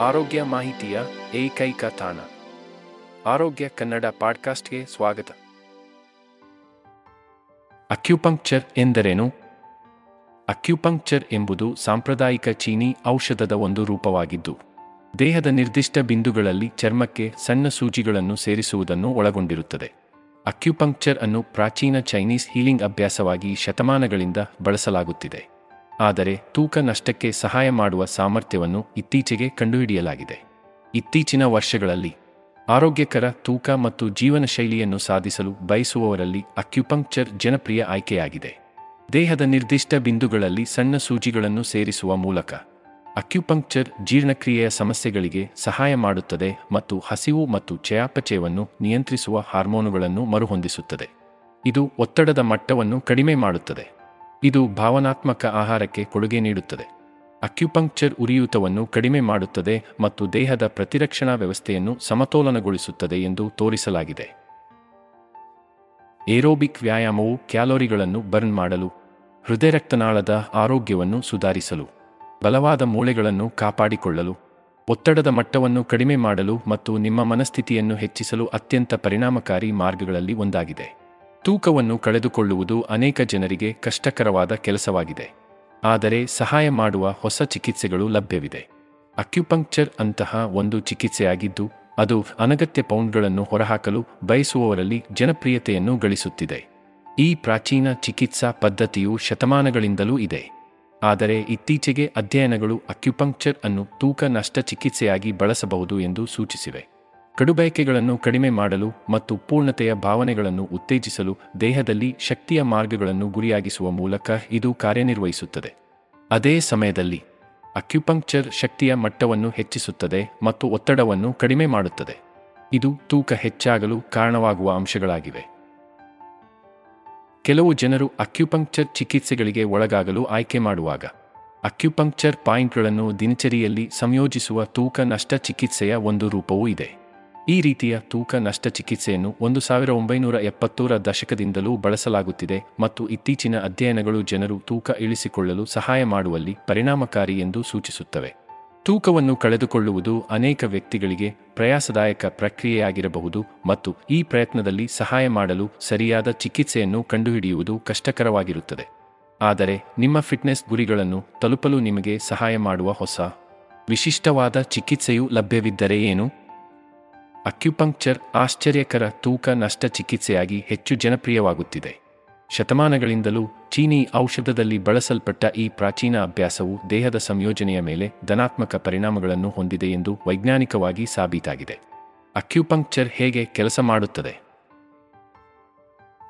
ಆರೋಗ್ಯ ಮಾಹಿತಿಯ ಏಕೈಕ ತಾಣ. ಆರೋಗ್ಯ ಕನ್ನಡ ಪಾಡ್ಕಾಸ್ಟ್ಗೆ ಸ್ವಾಗತ. ಅಕ್ಯುಪಂಕ್ಚರ್ ಎಂದರೇನು? ಅಕ್ಯುಪಂಕ್ಚರ್ ಎಂಬುದು ಸಾಂಪ್ರದಾಯಿಕ ಚೀನಿ ಔಷಧದ ಒಂದು ರೂಪವಾಗಿದ್ದು, ದೇಹದ ನಿರ್ದಿಷ್ಟ ಬಿಂದುಗಳಲ್ಲಿ ಚರ್ಮಕ್ಕೆ ಸಣ್ಣ ಸೂಜಿಗಳನ್ನು ಸೇರಿಸುವುದನ್ನು ಒಳಗೊಂಡಿರುತ್ತದೆ. ಅಕ್ಯುಪಂಕ್ಚರ್ ಅನ್ನು ಪ್ರಾಚೀನ ಚೈನೀಸ್ ಹೀಲಿಂಗ್ ಅಭ್ಯಾಸವಾಗಿ ಶತಮಾನಗಳಿಂದ ಬಳಸಲಾಗುತ್ತಿದೆ. ಆದರೆ ತೂಕ ನಷ್ಟಕ್ಕೆ ಸಹಾಯ ಮಾಡುವ ಸಾಮರ್ಥ್ಯವನ್ನು ಇತ್ತೀಚೆಗೆ ಕಂಡುಹಿಡಿಯಲಾಗಿದೆ. ಇತ್ತೀಚಿನ ವರ್ಷಗಳಲ್ಲಿ ಆರೋಗ್ಯಕರ ತೂಕ ಮತ್ತು ಜೀವನ ಶೈಲಿಯನ್ನು ಸಾಧಿಸಲು ಬಯಸುವವರಲ್ಲಿ ಅಕ್ಯುಪಂಕ್ಚರ್ ಜನಪ್ರಿಯ ಆಯ್ಕೆಯಾಗಿದೆ. ದೇಹದ ನಿರ್ದಿಷ್ಟ ಬಿಂದುಗಳಲ್ಲಿ ಸಣ್ಣ ಸೂಜಿಗಳನ್ನು ಸೇರಿಸುವ ಮೂಲಕ ಅಕ್ಯುಪಂಕ್ಚರ್ ಜೀರ್ಣಕ್ರಿಯೆಯ ಸಮಸ್ಯೆಗಳಿಗೆ ಸಹಾಯ ಮಾಡುತ್ತದೆ ಮತ್ತು ಹಸಿವು ಮತ್ತು ಚಯಾಪಚಯವನ್ನು ನಿಯಂತ್ರಿಸುವ ಹಾರ್ಮೋನುಗಳನ್ನು ಮರುಹೊಂದಿಸುತ್ತದೆ. ಇದು ಒತ್ತಡದ ಮಟ್ಟವನ್ನು ಕಡಿಮೆ ಮಾಡುತ್ತದೆ. ಇದು ಭಾವನಾತ್ಮಕ ಆಹಾರಕ್ಕೆ ಕೊಡುಗೆ ನೀಡುತ್ತದೆ. ಅಕ್ಯುಪಂಕ್ಚರ್ ಉರಿಯೂತವನ್ನು ಕಡಿಮೆ ಮಾಡುತ್ತದೆ ಮತ್ತು ದೇಹದ ಪ್ರತಿರಕ್ಷಣಾ ವ್ಯವಸ್ಥೆಯನ್ನು ಸಮತೋಲನಗೊಳಿಸುತ್ತದೆ ಎಂದು ತೋರಿಸಲಾಗಿದೆ. ಏರೋಬಿಕ್ ವ್ಯಾಯಾಮವು ಕ್ಯಾಲೋರಿಗಳನ್ನು ಬರ್ನ್ ಮಾಡಲು ಹೃದಯ ರಕ್ತನಾಳದ ಆರೋಗ್ಯವನ್ನು ಸುಧಾರಿಸಲು, ಬಲವಾದ ಮೂಳೆಗಳನ್ನು ಕಾಪಾಡಿಕೊಳ್ಳಲು, ಒತ್ತಡದ ಮಟ್ಟವನ್ನು ಕಡಿಮೆ ಮಾಡಲು ಮತ್ತು ನಿಮ್ಮ ಮನಸ್ಥಿತಿಯನ್ನು ಹೆಚ್ಚಿಸಲು ಅತ್ಯಂತ ಪರಿಣಾಮಕಾರಿ ಮಾರ್ಗಗಳಲ್ಲಿ ಒಂದಾಗಿದೆ. ತೂಕವನ್ನು ಕಳೆದುಕೊಳ್ಳುವುದು ಅನೇಕ ಜನರಿಗೆ ಕಷ್ಟಕರವಾದ ಕೆಲಸವಾಗಿದೆ. ಆದರೆ ಸಹಾಯ ಮಾಡುವ ಹೊಸ ಚಿಕಿತ್ಸೆಗಳು ಲಭ್ಯವಿದೆ. ಅಕ್ಯುಪಂಕ್ಚರ್ ಅಂತಹ ಒಂದು ಚಿಕಿತ್ಸೆಯಾಗಿದ್ದು, ಅದು ಅನಗತ್ಯ ಪೌಂಡ್ಗಳನ್ನು ಹೊರಹಾಕಲು ಬಯಸುವವರಲ್ಲಿ ಜನಪ್ರಿಯತೆಯನ್ನು ಗಳಿಸುತ್ತಿದೆ. ಈ ಪ್ರಾಚೀನ ಚಿಕಿತ್ಸಾ ಪದ್ಧತಿಯು ಶತಮಾನಗಳಿಂದಲೂ ಇದೆ. ಆದರೆ ಇತ್ತೀಚೆಗೆ ಅಧ್ಯಯನಗಳು ಅಕ್ಯುಪಂಕ್ಚರ್ ಅನ್ನು ತೂಕ ನಷ್ಟ ಚಿಕಿತ್ಸೆಯಾಗಿ ಬಳಸಬಹುದು ಎಂದು ಸೂಚಿಸಿವೆ. ಕಡುಬಯಕೆಗಳನ್ನು ಕಡಿಮೆ ಮಾಡಲು ಮತ್ತು ಪೂರ್ಣತೆಯ ಭಾವನೆಗಳನ್ನು ಉತ್ತೇಜಿಸಲು ದೇಹದಲ್ಲಿ ಶಕ್ತಿಯ ಮಾರ್ಗಗಳನ್ನು ಗುರಿಯಾಗಿಸುವ ಮೂಲಕ ಇದು ಕಾರ್ಯನಿರ್ವಹಿಸುತ್ತದೆ. ಅದೇ ಸಮಯದಲ್ಲಿ, ಅಕ್ಯುಪಂಕ್ಚರ್ ಶಕ್ತಿಯ ಮಟ್ಟವನ್ನು ಹೆಚ್ಚಿಸುತ್ತದೆ ಮತ್ತು ಒತ್ತಡವನ್ನು ಕಡಿಮೆ ಮಾಡುತ್ತದೆ. ಇದು ತೂಕ ಹೆಚ್ಚಾಗಲು ಕಾರಣವಾಗುವ ಅಂಶಗಳಾಗಿವೆ. ಕೆಲವು ಜನರು ಅಕ್ಯುಪಂಕ್ಚರ್ ಚಿಕಿತ್ಸೆಗಳಿಗೆ ಒಳಗಾಗಲು ಆಯ್ಕೆ ಮಾಡುವಾಗ, ಅಕ್ಯುಪಂಕ್ಚರ್ ಪಾಯಿಂಟ್ಗಳನ್ನು ದಿನಚರಿಯಲ್ಲಿ ಸಂಯೋಜಿಸುವ ತೂಕ ನಷ್ಟ ಚಿಕಿತ್ಸೆಯ ಒಂದು ರೂಪವೂ ಇದೆ. ಈ ರೀತಿಯ ತೂಕ ನಷ್ಟ ಚಿಕಿತ್ಸೆಯನ್ನು ಒಂದು ಸಾವಿರ ಒಂಬೈನೂರ ಎಪ್ಪತ್ತೂರ ದಶಕದಿಂದಲೂ ಬಳಸಲಾಗುತ್ತಿದೆ ಮತ್ತು ಇತ್ತೀಚಿನ ಅಧ್ಯಯನಗಳು ಜನರು ತೂಕ ಇಳಿಸಿಕೊಳ್ಳಲು ಸಹಾಯ ಮಾಡುವಲ್ಲಿ ಪರಿಣಾಮಕಾರಿ ಎಂದು ಸೂಚಿಸುತ್ತವೆ. ತೂಕವನ್ನು ಕಳೆದುಕೊಳ್ಳುವುದು ಅನೇಕ ವ್ಯಕ್ತಿಗಳಿಗೆ ಪ್ರಯಾಸದಾಯಕ ಪ್ರಕ್ರಿಯೆಯಾಗಿರಬಹುದು ಮತ್ತು ಈ ಪ್ರಯತ್ನದಲ್ಲಿ ಸಹಾಯ ಮಾಡಲು ಸರಿಯಾದ ಚಿಕಿತ್ಸೆಯನ್ನು ಕಂಡುಹಿಡಿಯುವುದು ಕಷ್ಟಕರವಾಗಿರುತ್ತದೆ. ಆದರೆ ನಿಮ್ಮ ಫಿಟ್ನೆಸ್ ಗುರಿಗಳನ್ನು ತಲುಪಲು ನಿಮಗೆ ಸಹಾಯ ಮಾಡುವ ಹೊಸ, ವಿಶಿಷ್ಟವಾದ ಚಿಕಿತ್ಸೆಯು ಲಭ್ಯವಿದ್ದರೆ ಏನು? ಅಕ್ಯುಪಂಕ್ಚರ್ ಆಶ್ಚರ್ಯಕರ ತೂಕ ನಷ್ಟ ಚಿಕಿತ್ಸೆಯಾಗಿ ಹೆಚ್ಚು ಜನಪ್ರಿಯವಾಗುತ್ತಿದೆ. ಶತಮಾನಗಳಿಂದಲೂ ಚೀನಿ ಔಷಧದಲ್ಲಿ ಬಳಸಲ್ಪಟ್ಟ ಈ ಪ್ರಾಚೀನ ಅಭ್ಯಾಸವು ದೇಹದ ಸಂಯೋಜನೆಯ ಮೇಲೆ ಧನಾತ್ಮಕ ಪರಿಣಾಮಗಳನ್ನು ಹೊಂದಿದೆ ಎಂದು ವೈಜ್ಞಾನಿಕವಾಗಿ ಸಾಬೀತಾಗಿದೆ. ಅಕ್ಯುಪಂಕ್ಚರ್ ಹೇಗೆ ಕೆಲಸ ಮಾಡುತ್ತದೆ?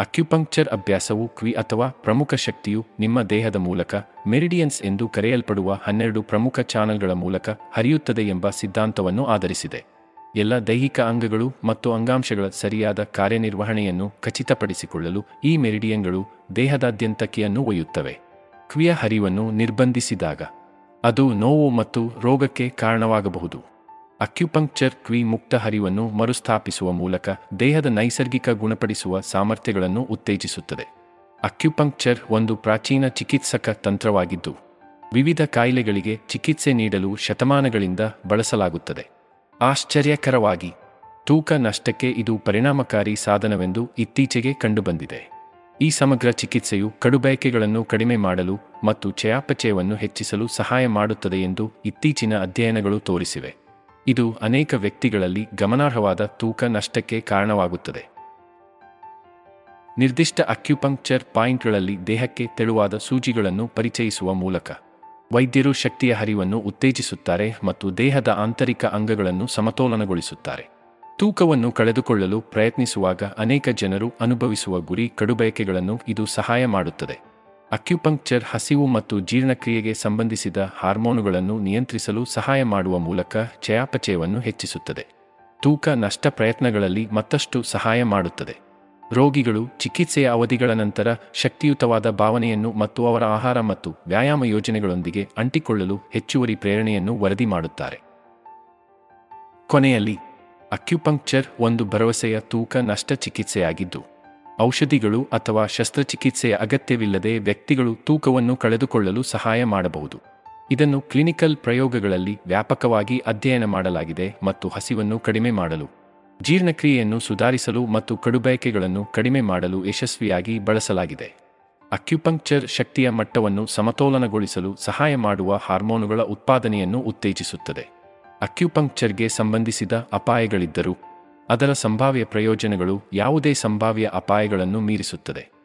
ಅಕ್ಯುಪಂಕ್ಚರ್ ಅಭ್ಯಾಸವು ಕ್ವಿ ಅಥವಾ ಪ್ರಮುಖ ಶಕ್ತಿಯು ನಿಮ್ಮ ದೇಹದ ಮೂಲಕ ಮೆರಿಡಿಯನ್ಸ್ ಎಂದು ಕರೆಯಲ್ಪಡುವ ಹನ್ನೆರಡು ಪ್ರಮುಖ ಚಾನಲ್ಗಳ ಮೂಲಕ ಹರಿಯುತ್ತದೆ ಎಂಬ ಸಿದ್ಧಾಂತವನ್ನು ಆಧರಿಸಿದೆ. ಎಲ್ಲ ದೈಹಿಕ ಅಂಗಗಳು ಮತ್ತು ಅಂಗಾಂಶಗಳ ಸರಿಯಾದ ಕಾರ್ಯನಿರ್ವಹಣೆಯನ್ನು ಖಚಿತಪಡಿಸಿಕೊಳ್ಳಲು ಈ ಮೆರಿಡಿಯನ್ಗಳು ದೇಹದಾದ್ಯಂತ ಕಿಯನ್ನು ಒಯ್ಯುತ್ತವೆ. ಕ್ವಿಯ ಹರಿವನ್ನು ನಿರ್ಬಂಧಿಸಿದಾಗ ಅದು ನೋವು ಮತ್ತು ರೋಗಕ್ಕೆ ಕಾರಣವಾಗಬಹುದು. ಅಕ್ಯುಪಂಕ್ಚರ್ ಕ್ವಿ ಮುಕ್ತ ಹರಿವನ್ನು ಮರುಸ್ಥಾಪಿಸುವ ಮೂಲಕ ದೇಹದ ನೈಸರ್ಗಿಕ ಗುಣಪಡಿಸುವ ಸಾಮರ್ಥ್ಯಗಳನ್ನು ಉತ್ತೇಜಿಸುತ್ತದೆ. ಅಕ್ಯುಪಂಕ್ಚರ್ ಒಂದು ಪ್ರಾಚೀನ ಚಿಕಿತ್ಸಕ ತಂತ್ರವಾಗಿದ್ದು, ವಿವಿಧ ಕಾಯಿಲೆಗಳಿಗೆ ಚಿಕಿತ್ಸೆ ನೀಡಲು ಶತಮಾನಗಳಿಂದ ಬಳಸಲಾಗುತ್ತದೆ. ಆಶ್ಚರ್ಯಕರವಾಗಿ. ತೂಕ ನಷ್ಟಕ್ಕೆ ಇದು ಪರಿಣಾಮಕಾರಿ ಸಾಧನವೆಂದು ಇತ್ತೀಚೆಗೆ ಕಂಡುಬಂದಿದೆ. ಈ ಸಮಗ್ರ ಚಿಕಿತ್ಸೆಯು ಕಡುಬಯಕೆಗಳನ್ನು ಕಡಿಮೆ ಮಾಡಲು ಮತ್ತು ಚಯಾಪಚಯವನ್ನು ಹೆಚ್ಚಿಸಲು ಸಹಾಯ ಮಾಡುತ್ತದೆ ಎಂದು ಇತ್ತೀಚಿನ ಅಧ್ಯಯನಗಳು ತೋರಿಸಿವೆ. ಇದು ಅನೇಕ ವ್ಯಕ್ತಿಗಳಲ್ಲಿ ಗಮನಾರ್ಹವಾದ ತೂಕ ನಷ್ಟಕ್ಕೆ ಕಾರಣವಾಗುತ್ತದೆ. ನಿರ್ದಿಷ್ಟ ಅಕ್ಯುಪಂಕ್ಚರ್ ಪಾಯಿಂಟ್ಗಳಲ್ಲಿ ದೇಹಕ್ಕೆ ತೆಳುವಾದ ಸೂಜಿಗಳನ್ನು ಪರಿಚಯಿಸುವ ಮೂಲಕ. ವೈದ್ಯರು ಶಕ್ತಿಯ ಹರಿವನ್ನು ಉತ್ತೇಜಿಸುತ್ತಾರೆ ಮತ್ತು ದೇಹದ ಆಂತರಿಕ ಅಂಗಗಳನ್ನು ಸಮತೋಲನಗೊಳಿಸುತ್ತಾರೆ. ತೂಕವನ್ನು ಕಳೆದುಕೊಳ್ಳಲು ಪ್ರಯತ್ನಿಸುವಾಗ ಅನೇಕ ಜನರು ಅನುಭವಿಸುವ ಗುರಿ ಕಡುಬಯಕೆಗಳನ್ನು ಇದು ಸಹಾಯ ಮಾಡುತ್ತದೆ. ಅಕ್ಯುಪಂಕ್ಚರ್ ಹಸಿವು ಮತ್ತು ಜೀರ್ಣಕ್ರಿಯೆಗೆ ಸಂಬಂಧಿಸಿದ ಹಾರ್ಮೋನುಗಳನ್ನು ನಿಯಂತ್ರಿಸಲು ಸಹಾಯ ಮಾಡುವ ಮೂಲಕ ಚಯಾಪಚಯವನ್ನು ಹೆಚ್ಚಿಸುತ್ತದೆ. ತೂಕ ನಷ್ಟ ಪ್ರಯತ್ನಗಳಲ್ಲಿ ಮತ್ತಷ್ಟು ಸಹಾಯ ಮಾಡುತ್ತದೆ. ರೋಗಿಗಳು ಚಿಕಿತ್ಸೆಯ ಅವಧಿಗಳ ನಂತರ ಶಕ್ತಿಯುತವಾದ ಭಾವನೆಯನ್ನು ಮತ್ತು ಅವರ ಆಹಾರ ಮತ್ತು ವ್ಯಾಯಾಮ ಯೋಜನೆಗಳೊಂದಿಗೆ ಅಂಟಿಕೊಳ್ಳಲು ಹೆಚ್ಚುವರಿ ಪ್ರೇರಣೆಯನ್ನು ವರದಿ ಮಾಡುತ್ತಾರೆ. ಕೊನೆಯಲ್ಲಿ, ಅಕ್ಯುಪಂಕ್ಚರ್ ಒಂದು ಭರವಸೆಯ ತೂಕ ನಷ್ಟ ಚಿಕಿತ್ಸೆಯಾಗಿದ್ದು, ಔಷಧಿಗಳು ಅಥವಾ ಶಸ್ತ್ರಚಿಕಿತ್ಸೆಯ ಅಗತ್ಯವಿಲ್ಲದೆ ವ್ಯಕ್ತಿಗಳು ತೂಕವನ್ನು ಕಳೆದುಕೊಳ್ಳಲು ಸಹಾಯ ಮಾಡಬಹುದು. ಇದನ್ನು ಕ್ಲಿನಿಕಲ್ ಪ್ರಯೋಗಗಳಲ್ಲಿ ವ್ಯಾಪಕವಾಗಿ ಅಧ್ಯಯನ ಮಾಡಲಾಗಿದೆ ಮತ್ತು ಹಸಿವನ್ನು ಕಡಿಮೆ ಮಾಡಲು ಜೀರ್ಣಕ್ರಿಯೆಯನ್ನು ಸುಧಾರಿಸಲು ಮತ್ತು ಕಡುಬಯಕೆಗಳನ್ನು ಕಡಿಮೆ ಮಾಡಲು ಯಶಸ್ವಿಯಾಗಿ ಬಳಸಲಾಗಿದೆ. ಅಕ್ಯುಪಂಕ್ಚರ್ ಶಕ್ತಿಯ ಮಟ್ಟವನ್ನು ಸಮತೋಲನಗೊಳಿಸಲು ಸಹಾಯ ಮಾಡುವ ಹಾರ್ಮೋನುಗಳ ಉತ್ಪಾದನೆಯನ್ನು ಉತ್ತೇಜಿಸುತ್ತದೆ. ಅಕ್ಯುಪಂಕ್ಚರ್ಗೆ ಸಂಬಂಧಿಸಿದ ಅಪಾಯಗಳಿದ್ದರೂ ಅದರ ಸಂಭಾವ್ಯ ಪ್ರಯೋಜನಗಳು ಯಾವುದೇ ಸಂಭಾವ್ಯ ಅಪಾಯಗಳನ್ನು ಮೀರಿಸುತ್ತದೆ.